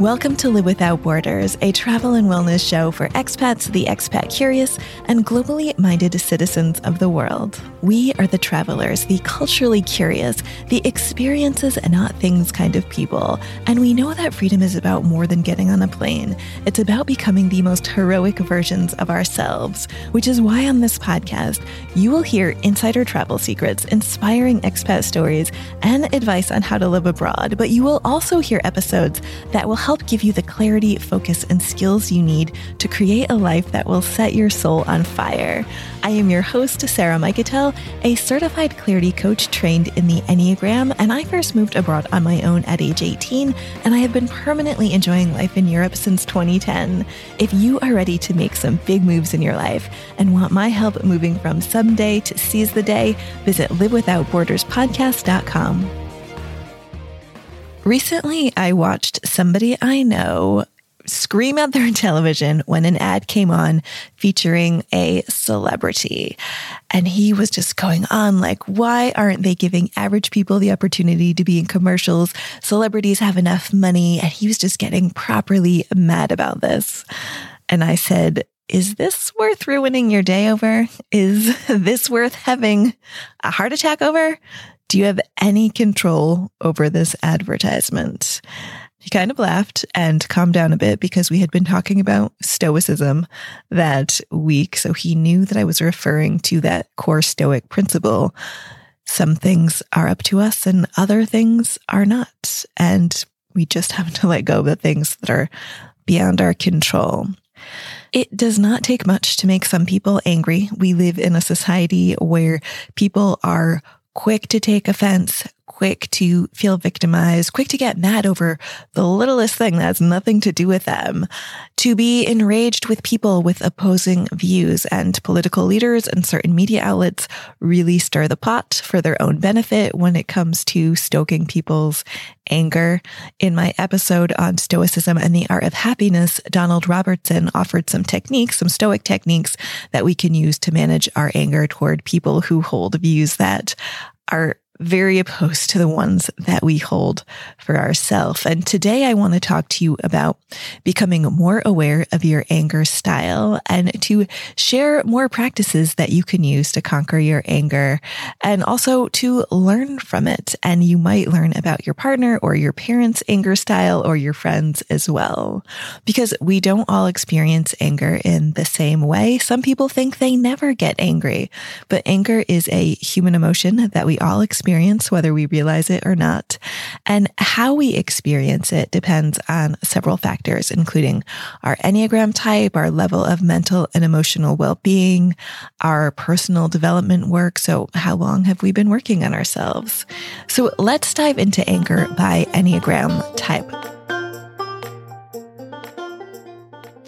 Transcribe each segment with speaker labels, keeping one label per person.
Speaker 1: Welcome to Live Without Borders, a travel and wellness show for expats, the expat curious, and globally minded citizens of the world. We are the travelers, the culturally curious, the experiences and not things kind of people. And we know that freedom is about more than getting on a plane. It's about becoming the most heroic versions of ourselves, which is why on this podcast, you will hear insider travel secrets, inspiring expat stories, and advice on how to live abroad. But you will also hear episodes that will help give you the clarity, focus, and skills you need to create a life that will set your soul on fire. I am your host, Sarah Mikutel, a certified clarity coach trained in the Enneagram, and I first moved abroad on my own at age 18, and I have been permanently enjoying life in Europe since 2010. If you are ready to make some big moves in your life and want my help moving from someday to seize the day, visit livewithoutborderspodcast.com. Recently, I watched somebody I know scream at their television when an ad came on featuring a celebrity. And he was just going on like, why aren't they giving average people the opportunity to be in commercials? Celebrities have enough money. And he was just getting properly mad about this. And I said, is this worth ruining your day over? Is this worth having a heart attack over? Do you have any control over this advertisement? He kind of laughed and calmed down a bit because we had been talking about stoicism that week. So he knew that I was referring to that core stoic principle. Some things are up to us and other things are not. And we just have to let go of the things that are beyond our control. It does not take much to make some people angry. We live in a society where people are quick to take offense, quick to feel victimized, quick to get mad over the littlest thing that has nothing to do with them, to be enraged with people with opposing views and political leaders and certain media outlets really stir the pot for their own benefit when it comes to stoking people's anger. In my episode on Stoicism and the Art of Happiness, Donald Robertson offered some techniques, some Stoic techniques that we can use to manage our anger toward people who hold views that are very opposed to the ones that we hold for ourselves. And today I want to talk to you about becoming more aware of your anger style and to share more practices that you can use to conquer your anger and also to learn from it. And you might learn about your partner or your parents' anger style or your friends as well, because we don't all experience anger in the same way. Some people think they never get angry, but anger is a human emotion that we all experience experience, whether we realize it or not. And how we experience it depends on several factors, including our Enneagram type, our level of mental and emotional well-being, our personal development work. So how long have we been working on ourselves? So let's dive into anger by Enneagram type.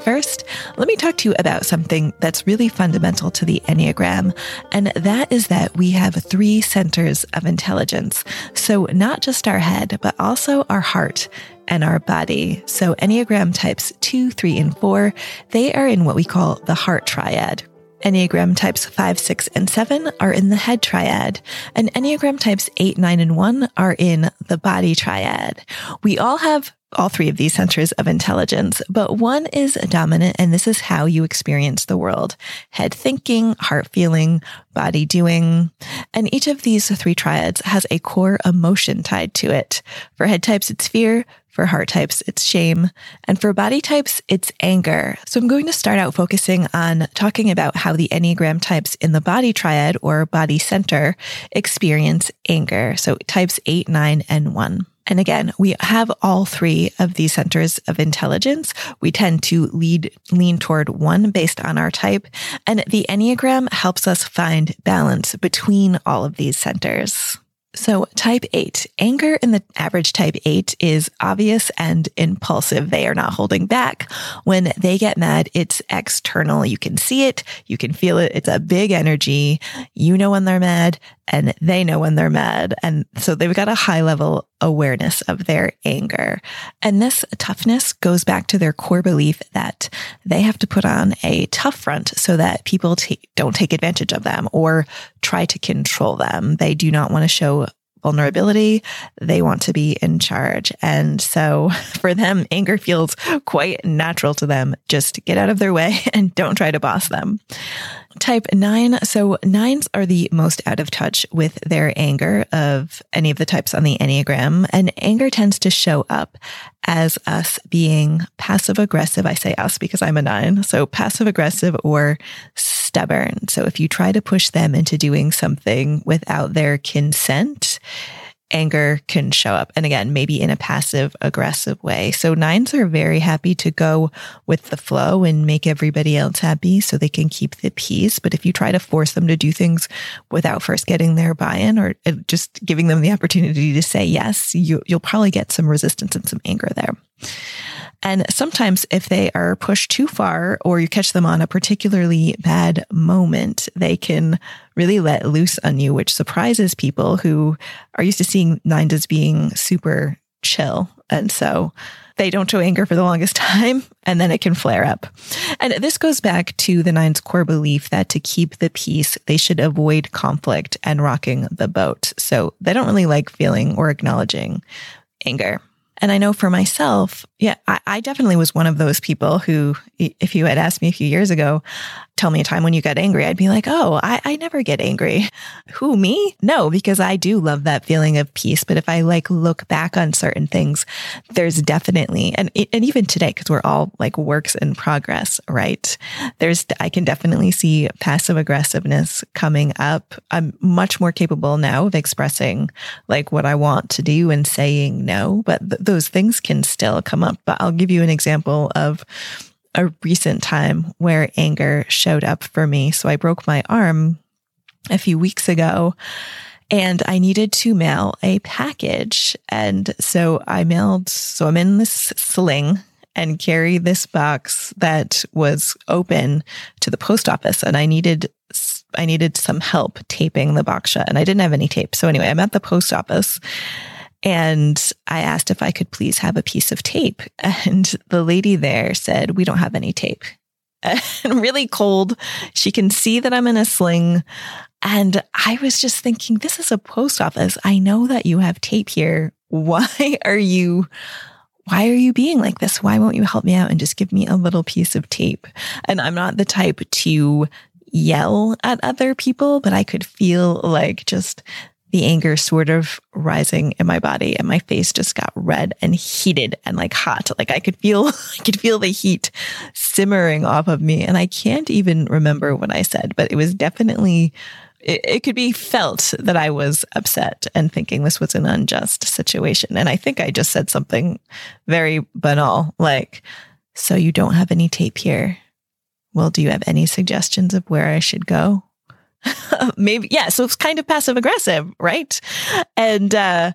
Speaker 1: First, let me talk to you about something that's really fundamental to the Enneagram, and that is that we have three centers of intelligence. So not just our head, but also our heart and our body. So Enneagram types two, three, and four, they are in what we call the heart triad. Enneagram types 5, 6, and 7 are in the head triad, and Enneagram types 8, 9, and 1 are in the body triad. We all have all three of these centers of intelligence, but one is dominant, and this is how you experience the world head thinking, heart feeling, body doing. And each of these three triads has a core emotion tied to it. For head types, it's fear. For heart types, it's shame. And for body types, it's anger. So I'm going to start out focusing on talking about how the Enneagram types in the body triad or body center experience anger. So types eight, nine, and one. And again, we have all three of these centers of intelligence. We tend to lead, lean toward one based on our type. And the Enneagram helps us find balance between all of these centers. So type eight, anger in the average type eight is obvious and impulsive. They are not holding back. When they get mad, it's external. You can see it. You can feel it. It's a big energy. You know when they're mad and they know when they're mad. And so they've got a high level awareness of their anger. And this toughness goes back to their core belief that they have to put on a tough front so that people t- don't take advantage of them or try to control them. They do not want to show vulnerability. They want to be in charge. And so for them, anger feels quite natural to them. Just get out of their way and don't try to boss them. Type nine. So nines are the most out of touch with their anger of any of the types on the Enneagram. And anger tends to show up as us being passive aggressive. I say us because I'm a nine. So passive aggressive or stubborn. So if you try to push them into doing something without their consent, anger can show up. And again, maybe in a passive aggressive way. So nines are very happy to go with the flow and make everybody else happy so they can keep the peace. But if you try to force them to do things without first getting their buy-in or uh, just giving them the opportunity to say yes, you, you'll probably get some resistance and some anger there. And sometimes if they are pushed too far or you catch them on a particularly bad moment, they can really let loose on you, which surprises people who are used to seeing nines as being super chill. And so they don't show anger for the longest time and then it can flare up. And this goes back to the nine's core belief that to keep the peace, they should avoid conflict and rocking the boat. So they don't really like feeling or acknowledging anger. And I know for myself, yeah, I, I, definitely was one of those people who, if you had asked me a few years ago, tell me a time when you got angry, I'd be like, oh, I, I never get angry. Who, me? No, because I do love that feeling of peace. But if I like look back on certain things, there's definitely, and, and even today, because we're all like works in progress, right? There's, I can definitely see passive aggressiveness coming up. I'm much more capable now of expressing like what I want to do and saying no, but those things can still come up. But I'll give you an example of a recent time where anger showed up for me. So I broke my arm a few weeks ago and I needed to mail a package. And so I mailed, so I'm in this sling and carry this box that was open to the post office and I needed I needed some help taping the box shut and I didn't have any tape. So anyway, I'm at the post office and I asked if I could please have a piece of tape. And the lady there said, We don't have any tape. And really cold. She can see that I'm in a sling. And I was just thinking, this is a post office. I know that you have tape here. Why are you why are you being like this? Why won't you help me out and just give me a little piece of tape? And I'm not the type to yell at other people, but I could feel like just the anger sort of rising in my body and my face just got red and heated and like hot. Like I could feel, I could feel the heat simmering off of me. And I can't even remember what I said, but it was definitely, it, it could be felt that I was upset and thinking this was an unjust situation. And I think I just said something very banal, like, so you don't have any tape here. Well, do you have any suggestions of where I should go? maybe, yeah. So it's kind of passive aggressive, right? And, uh,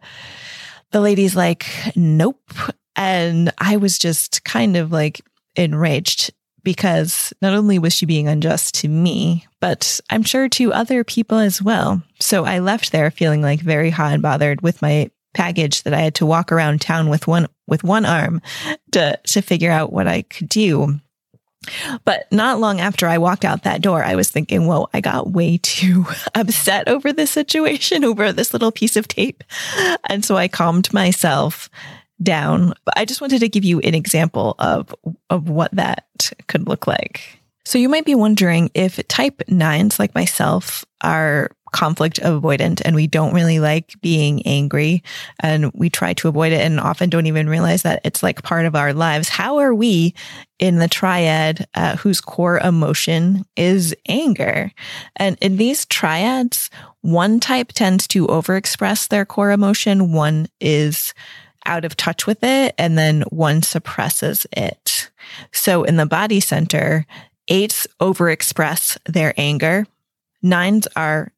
Speaker 1: the lady's like, nope. And I was just kind of like enraged because not only was she being unjust to me, but I'm sure to other people as well. So I left there feeling like very hot and bothered with my package that I had to walk around town with one, with one arm to, to figure out what I could do. But not long after I walked out that door, I was thinking, whoa, I got way too upset over this situation, over this little piece of tape. And so I calmed myself down. But I just wanted to give you an example of, of what that could look like. So you might be wondering if type nines like myself are conflict avoidant and we don't really like being angry and we try to avoid it and often don't even realize that it's like part of our lives. How are we in the triad uh, whose core emotion is anger? And in these triads, one type tends to overexpress their core emotion. One is out of touch with it and then one suppresses it. So in the body center, eights overexpress their anger. Nines are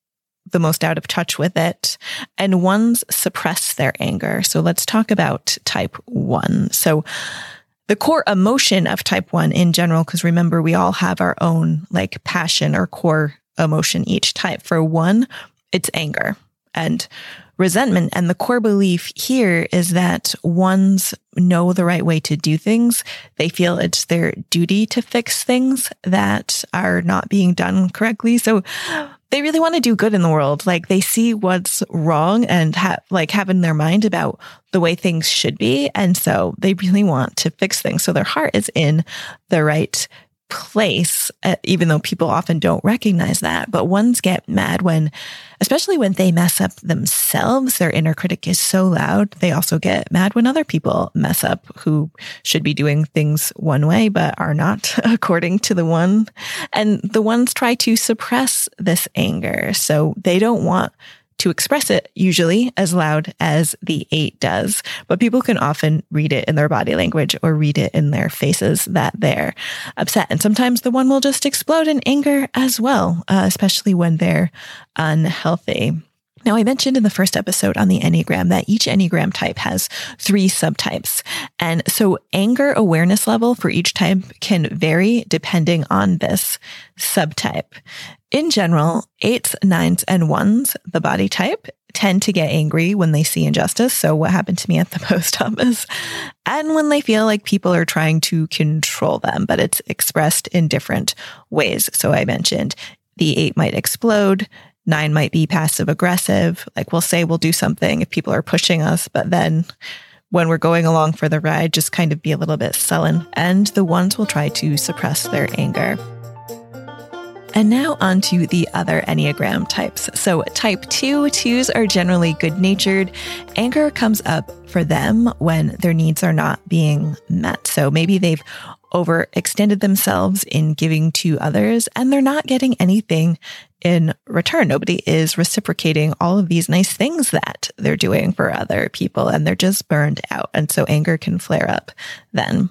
Speaker 1: the most out of touch with it, and ones suppress their anger. So let's talk about type one. So the core emotion of type one in general, because remember, we all have our own like passion or core emotion each type. For one, it's anger and resentment. And the core belief here is that ones know the right way to do things. They feel it's their duty to fix things that are not being done correctly. So they really want to do good in the world. Like they see what's wrong and have like have in their mind about the way things should be. And so they really want to fix things. So their heart is in the right place, uh, even though people often don't recognize that. But ones get mad when, especially when they mess up themselves, their inner critic is so loud. They also get mad when other people mess up who should be doing things one way, but are not according to the one. And the ones try to suppress this anger. So they don't want to express it usually as loud as the eight does, but people can often read it in their body language or read it in their faces that they're upset. And sometimes the one will just explode in anger as well, uh, especially when they're unhealthy. Now, I mentioned in the first episode on the Enneagram that each Enneagram type has three subtypes. And so anger awareness level for each type can vary depending on this subtype. In general, eights, nines, and ones, the body type, tend to get angry when they see injustice. So what happened to me at the post office and when they feel like people are trying to control them, but it's expressed in different ways. So I mentioned the eight might explode. Nine might be passive aggressive. Like we'll say we'll do something if people are pushing us, but then when we're going along for the ride, just kind of be a little bit sullen. And the ones will try to suppress their anger. And now on to the other Enneagram types. So type two, twos are generally good natured. Anger comes up for them when their needs are not being met. So maybe they've overextended themselves in giving to others and they're not getting anything in return. Nobody is reciprocating all of these nice things that they're doing for other people and they're just burned out. And so anger can flare up then.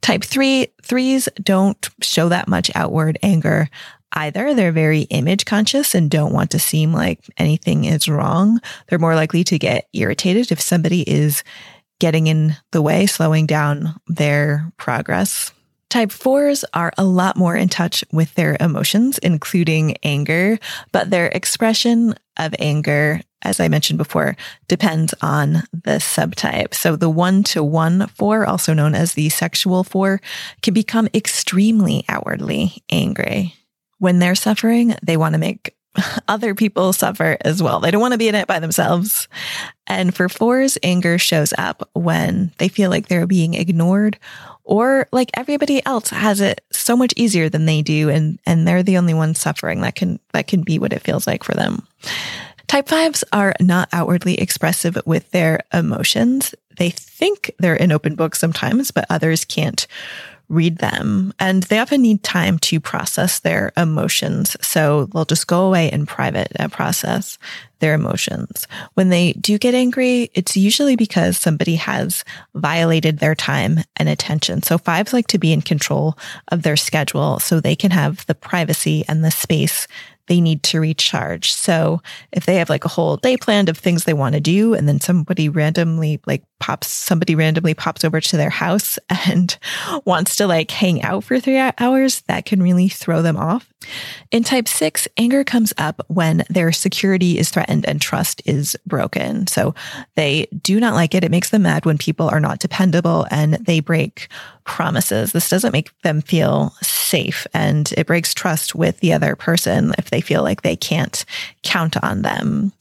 Speaker 1: Type three, threes don't show that much outward anger either. They're very image conscious and don't want to seem like anything is wrong. They're more likely to get irritated if somebody is getting in the way, slowing down their progress. Type fours are a lot more in touch with their emotions, including anger, but their expression of anger, as I mentioned before, depends on the subtype. So the one to one four, also known as the sexual four, can become extremely outwardly angry when they're suffering, they want to make other people suffer as well. They don't want to be in it by themselves. And for fours, anger shows up when they feel like they're being ignored or like everybody else has it so much easier than they do and and they're the only ones suffering. That can that can be what it feels like for them. Type fives are not outwardly expressive with their emotions. They think they're an open book sometimes, but others can't read them. And they often need time to process their emotions. So they'll just go away in private and process their emotions. When they do get angry, it's usually because somebody has violated their time and attention. So fives like to be in control of their schedule so they can have the privacy and the space they need to recharge. So if they have like a whole day planned of things they want to do and then somebody randomly like pops, somebody randomly pops over to their house and wants to like hang out for three hours, that can really throw them off. In type six, anger comes up when their security is threatened and trust is broken. So they do not like it. It makes them mad when people are not dependable and they break promises. This doesn't make them feel safe and it breaks trust with the other person if they feel like they can't count on them.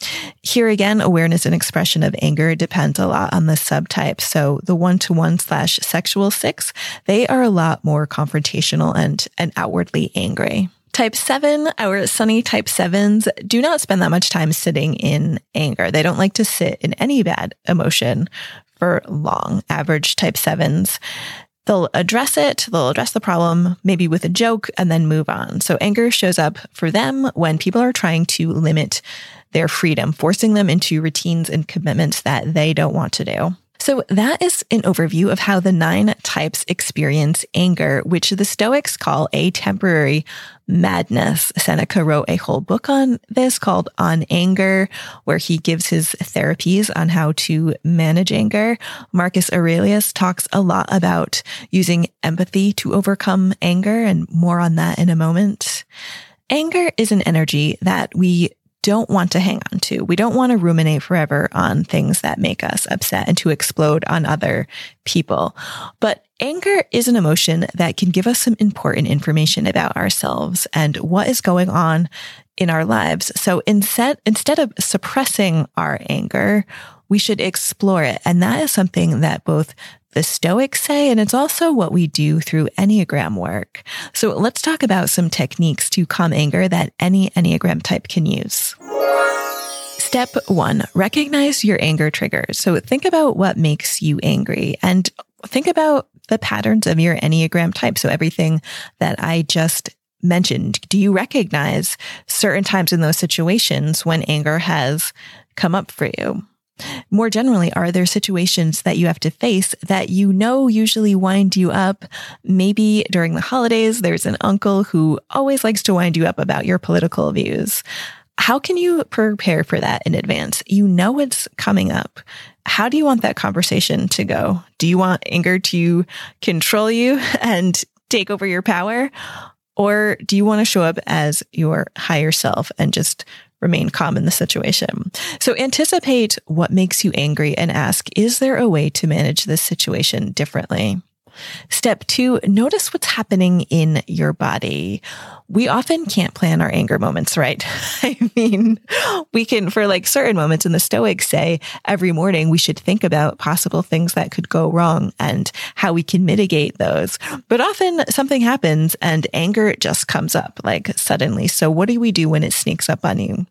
Speaker 1: Here again, awareness and expression of anger depends a lot on the subtype. So the one to one slash sexual six, they are a lot more confrontational and, and outwardly angry. Type seven, our sunny type sevens do not spend that much time sitting in anger. They don't like to sit in any bad emotion for long. Average type sevens They'll address it, they'll address the problem, maybe with a joke, and then move on. So anger shows up for them when people are trying to limit their freedom, forcing them into routines and commitments that they don't want to do. So that is an overview of how the nine types experience anger, which the Stoics call a temporary madness. Seneca wrote a whole book on this called On Anger, where he gives his therapies on how to manage anger. Marcus Aurelius talks a lot about using empathy to overcome anger and more on that in a moment. Anger is an energy that we don't want to hang on to. We don't want to ruminate forever on things that make us upset and to explode on other people. But anger is an emotion that can give us some important information about ourselves and what is going on in our lives. So instead, instead of suppressing our anger, we should explore it. And that is something that both the Stoics say, and it's also what we do through Enneagram work. So let's talk about some techniques to calm anger that any Enneagram type can use. Step one, recognize your anger triggers. So think about what makes you angry and think about the patterns of your Enneagram type. So everything that I just mentioned, do you recognize certain times in those situations when anger has come up for you? More generally, are there situations that you have to face that you know usually wind you up? Maybe during the holidays, there's an uncle who always likes to wind you up about your political views. How can you prepare for that in advance? You know it's coming up. How do you want that conversation to go? Do you want anger to control you and take over your power? Or do you want to show up as your higher self and just remain calm in the situation. So anticipate what makes you angry and ask, is there a way to manage this situation differently? Step two, notice what's happening in your body. We often can't plan our anger moments, right? I mean, we can, for like certain moments in the Stoics say every morning we should think about possible things that could go wrong and how we can mitigate those. But often something happens and anger just comes up like suddenly. So what do we do when it sneaks up on you?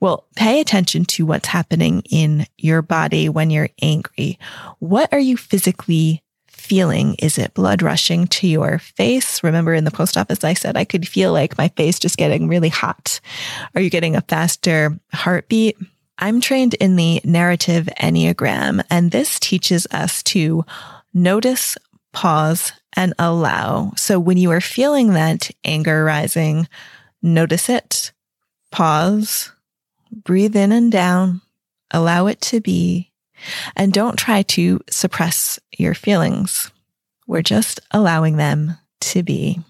Speaker 1: Well, pay attention to what's happening in your body when you're angry. What are you physically feeling? Is it blood rushing to your face? Remember in the post office, I said I could feel like my face just getting really hot. Are you getting a faster heartbeat? I'm trained in the narrative Enneagram, and this teaches us to notice, pause, and allow. So when you are feeling that anger rising, notice it, pause, breathe in and down, allow it to be, and don't try to suppress your feelings. We're just allowing them to be.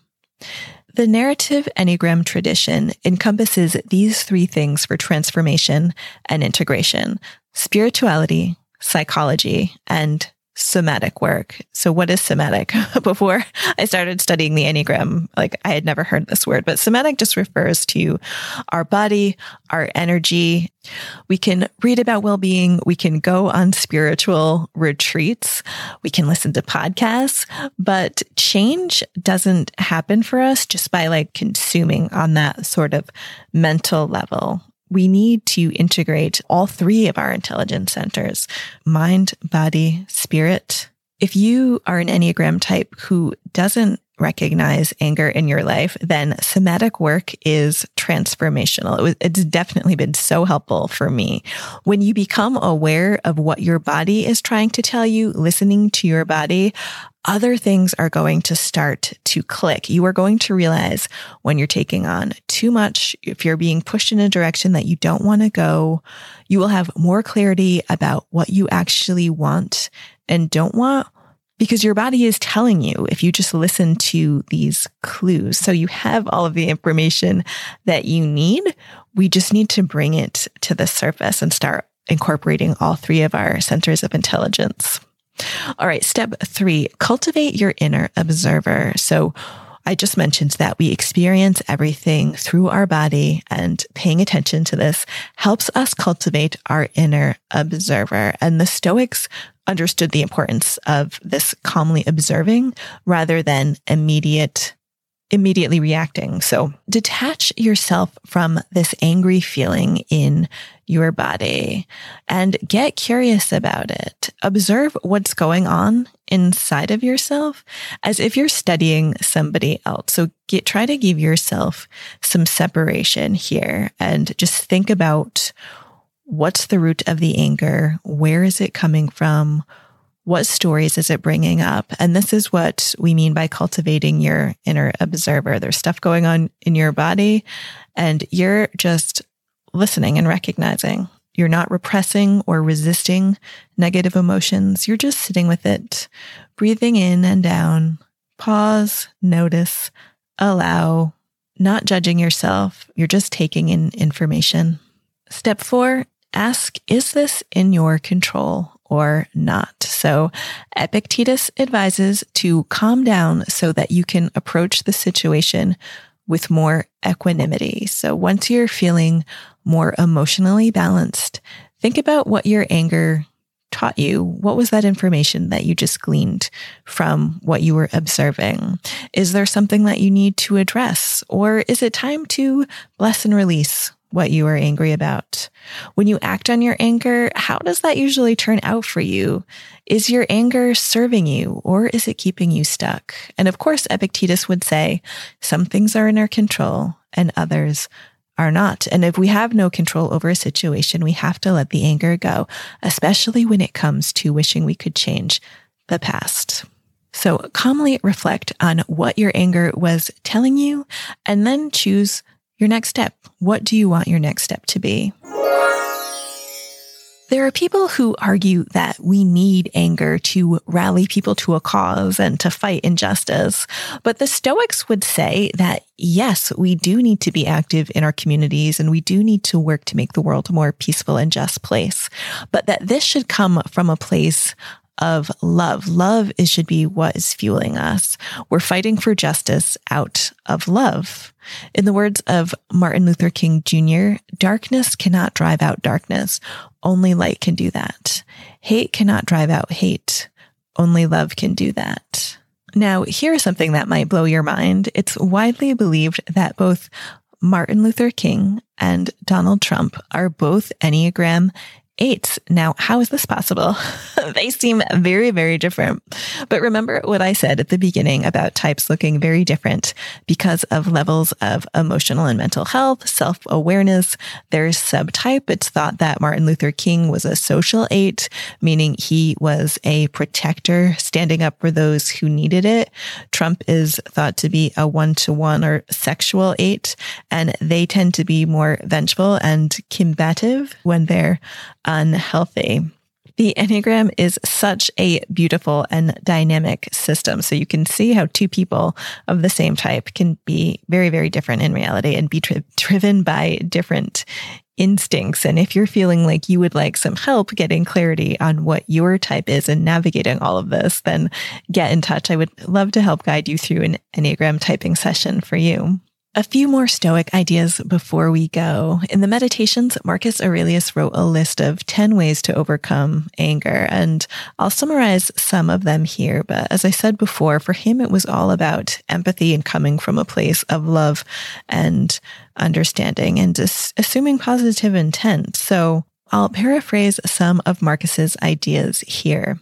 Speaker 1: The narrative Enneagram tradition encompasses these three things for transformation and integration spirituality, psychology, and somatic work. So what is somatic? Before I started studying the Enneagram, like I had never heard this word, but somatic just refers to our body, our energy. We can read about well-being. We can go on spiritual retreats. We can listen to podcasts, but change doesn't happen for us just by like consuming on that sort of mental level we need to integrate all three of our intelligence centers mind, body, spirit. If you are an Enneagram type who doesn't recognize anger in your life, then somatic work is transformational. It was, it's definitely been so helpful for me. When you become aware of what your body is trying to tell you, listening to your body, other things are going to start to click. You are going to realize when you're taking on too much, if you're being pushed in a direction that you don't want to go, you will have more clarity about what you actually want and don't want because your body is telling you if you just listen to these clues. So you have all of the information that you need. We just need to bring it to the surface and start incorporating all three of our centers of intelligence. All right. Step three, cultivate your inner observer. So I just mentioned that we experience everything through our body and paying attention to this helps us cultivate our inner observer. And the Stoics understood the importance of this calmly observing rather than immediate immediately reacting. So detach yourself from this angry feeling in your body and get curious about it. Observe what's going on inside of yourself as if you're studying somebody else. So get, try to give yourself some separation here and just think about what's the root of the anger? Where is it coming from? What stories is it bringing up? And this is what we mean by cultivating your inner observer. There's stuff going on in your body and you're just listening and recognizing. You're not repressing or resisting negative emotions. You're just sitting with it, breathing in and down. Pause, notice, allow, not judging yourself. You're just taking in information. Step four, ask, is this in your control or not? So Epictetus advises to calm down so that you can approach the situation with more equanimity. So once you're feeling more emotionally balanced, think about what your anger taught you? What was that information that you just gleaned from what you were observing? Is there something that you need to address? Or is it time to bless and release what you are angry about? When you act on your anger, how does that usually turn out for you? Is your anger serving you or is it keeping you stuck? And of course, Epictetus would say some things are in our control and others are not. And if we have no control over a situation, we have to let the anger go, especially when it comes to wishing we could change the past. So calmly reflect on what your anger was telling you and then choose your next step. What do you want your next step to be? There are people who argue that we need anger to rally people to a cause and to fight injustice. But the Stoics would say that yes, we do need to be active in our communities and we do need to work to make the world a more peaceful and just place, but that this should come from a place of love. Love is, should be what is fueling us. We're fighting for justice out of love. In the words of Martin Luther King Jr., darkness cannot drive out darkness. Only light can do that. Hate cannot drive out hate. Only love can do that. Now, here's something that might blow your mind. It's widely believed that both Martin Luther King and Donald Trump are both Enneagram eights. Now, how is this possible? they seem very, very different. But remember what I said at the beginning about types looking very different because of levels of emotional and mental health, self awareness. There's subtype. It's thought that Martin Luther King was a social eight, meaning he was a protector standing up for those who needed it. Trump is thought to be a one to one or sexual eight, and they tend to be more vengeful and combative when they're unhealthy. The Enneagram is such a beautiful and dynamic system. So you can see how two people of the same type can be very, very different in reality and be tri- driven by different instincts. And if you're feeling like you would like some help getting clarity on what your type is and navigating all of this, then get in touch. I would love to help guide you through an Enneagram typing session for you. A few more Stoic ideas before we go. In the Meditations, Marcus Aurelius wrote a list of 10 ways to overcome anger, and I'll summarize some of them here. But as I said before, for him, it was all about empathy and coming from a place of love and understanding and assuming positive intent. So I'll paraphrase some of Marcus's ideas here.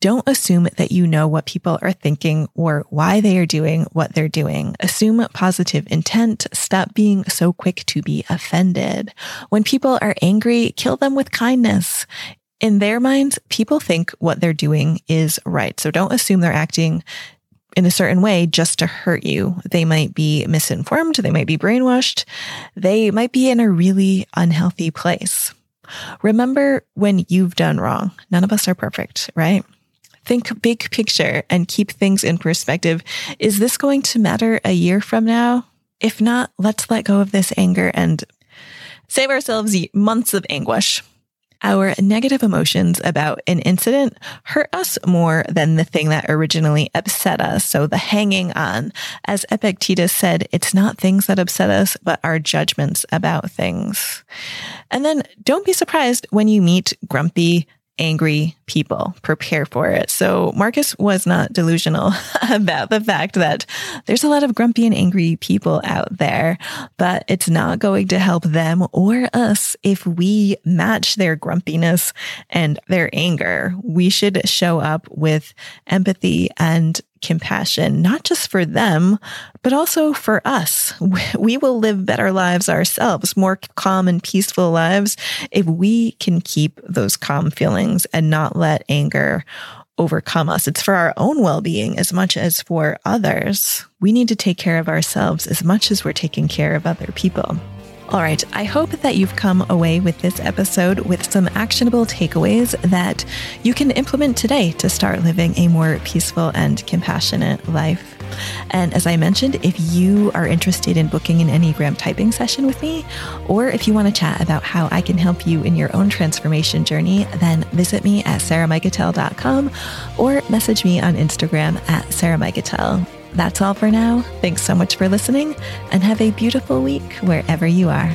Speaker 1: Don't assume that you know what people are thinking or why they are doing what they're doing. Assume positive intent. Stop being so quick to be offended. When people are angry, kill them with kindness. In their minds, people think what they're doing is right. So don't assume they're acting in a certain way just to hurt you. They might be misinformed. They might be brainwashed. They might be in a really unhealthy place. Remember when you've done wrong. None of us are perfect, right? Think big picture and keep things in perspective. Is this going to matter a year from now? If not, let's let go of this anger and save ourselves months of anguish. Our negative emotions about an incident hurt us more than the thing that originally upset us. So the hanging on, as Epictetus said, it's not things that upset us, but our judgments about things. And then don't be surprised when you meet grumpy, angry people. Prepare for it. So Marcus was not delusional about the fact that there's a lot of grumpy and angry people out there, but it's not going to help them or us if we match their grumpiness and their anger. We should show up with empathy and compassion, not just for them, but also for us. We will live better lives ourselves, more calm and peaceful lives if we can keep those calm feelings and not let anger overcome us. It's for our own well being as much as for others. We need to take care of ourselves as much as we're taking care of other people. All right, I hope that you've come away with this episode with some actionable takeaways that you can implement today to start living a more peaceful and compassionate life. And as I mentioned, if you are interested in booking an Enneagram typing session with me, or if you want to chat about how I can help you in your own transformation journey, then visit me at sarahmikutel.com or message me on Instagram at sarahmikutel. That's all for now. Thanks so much for listening and have a beautiful week wherever you are.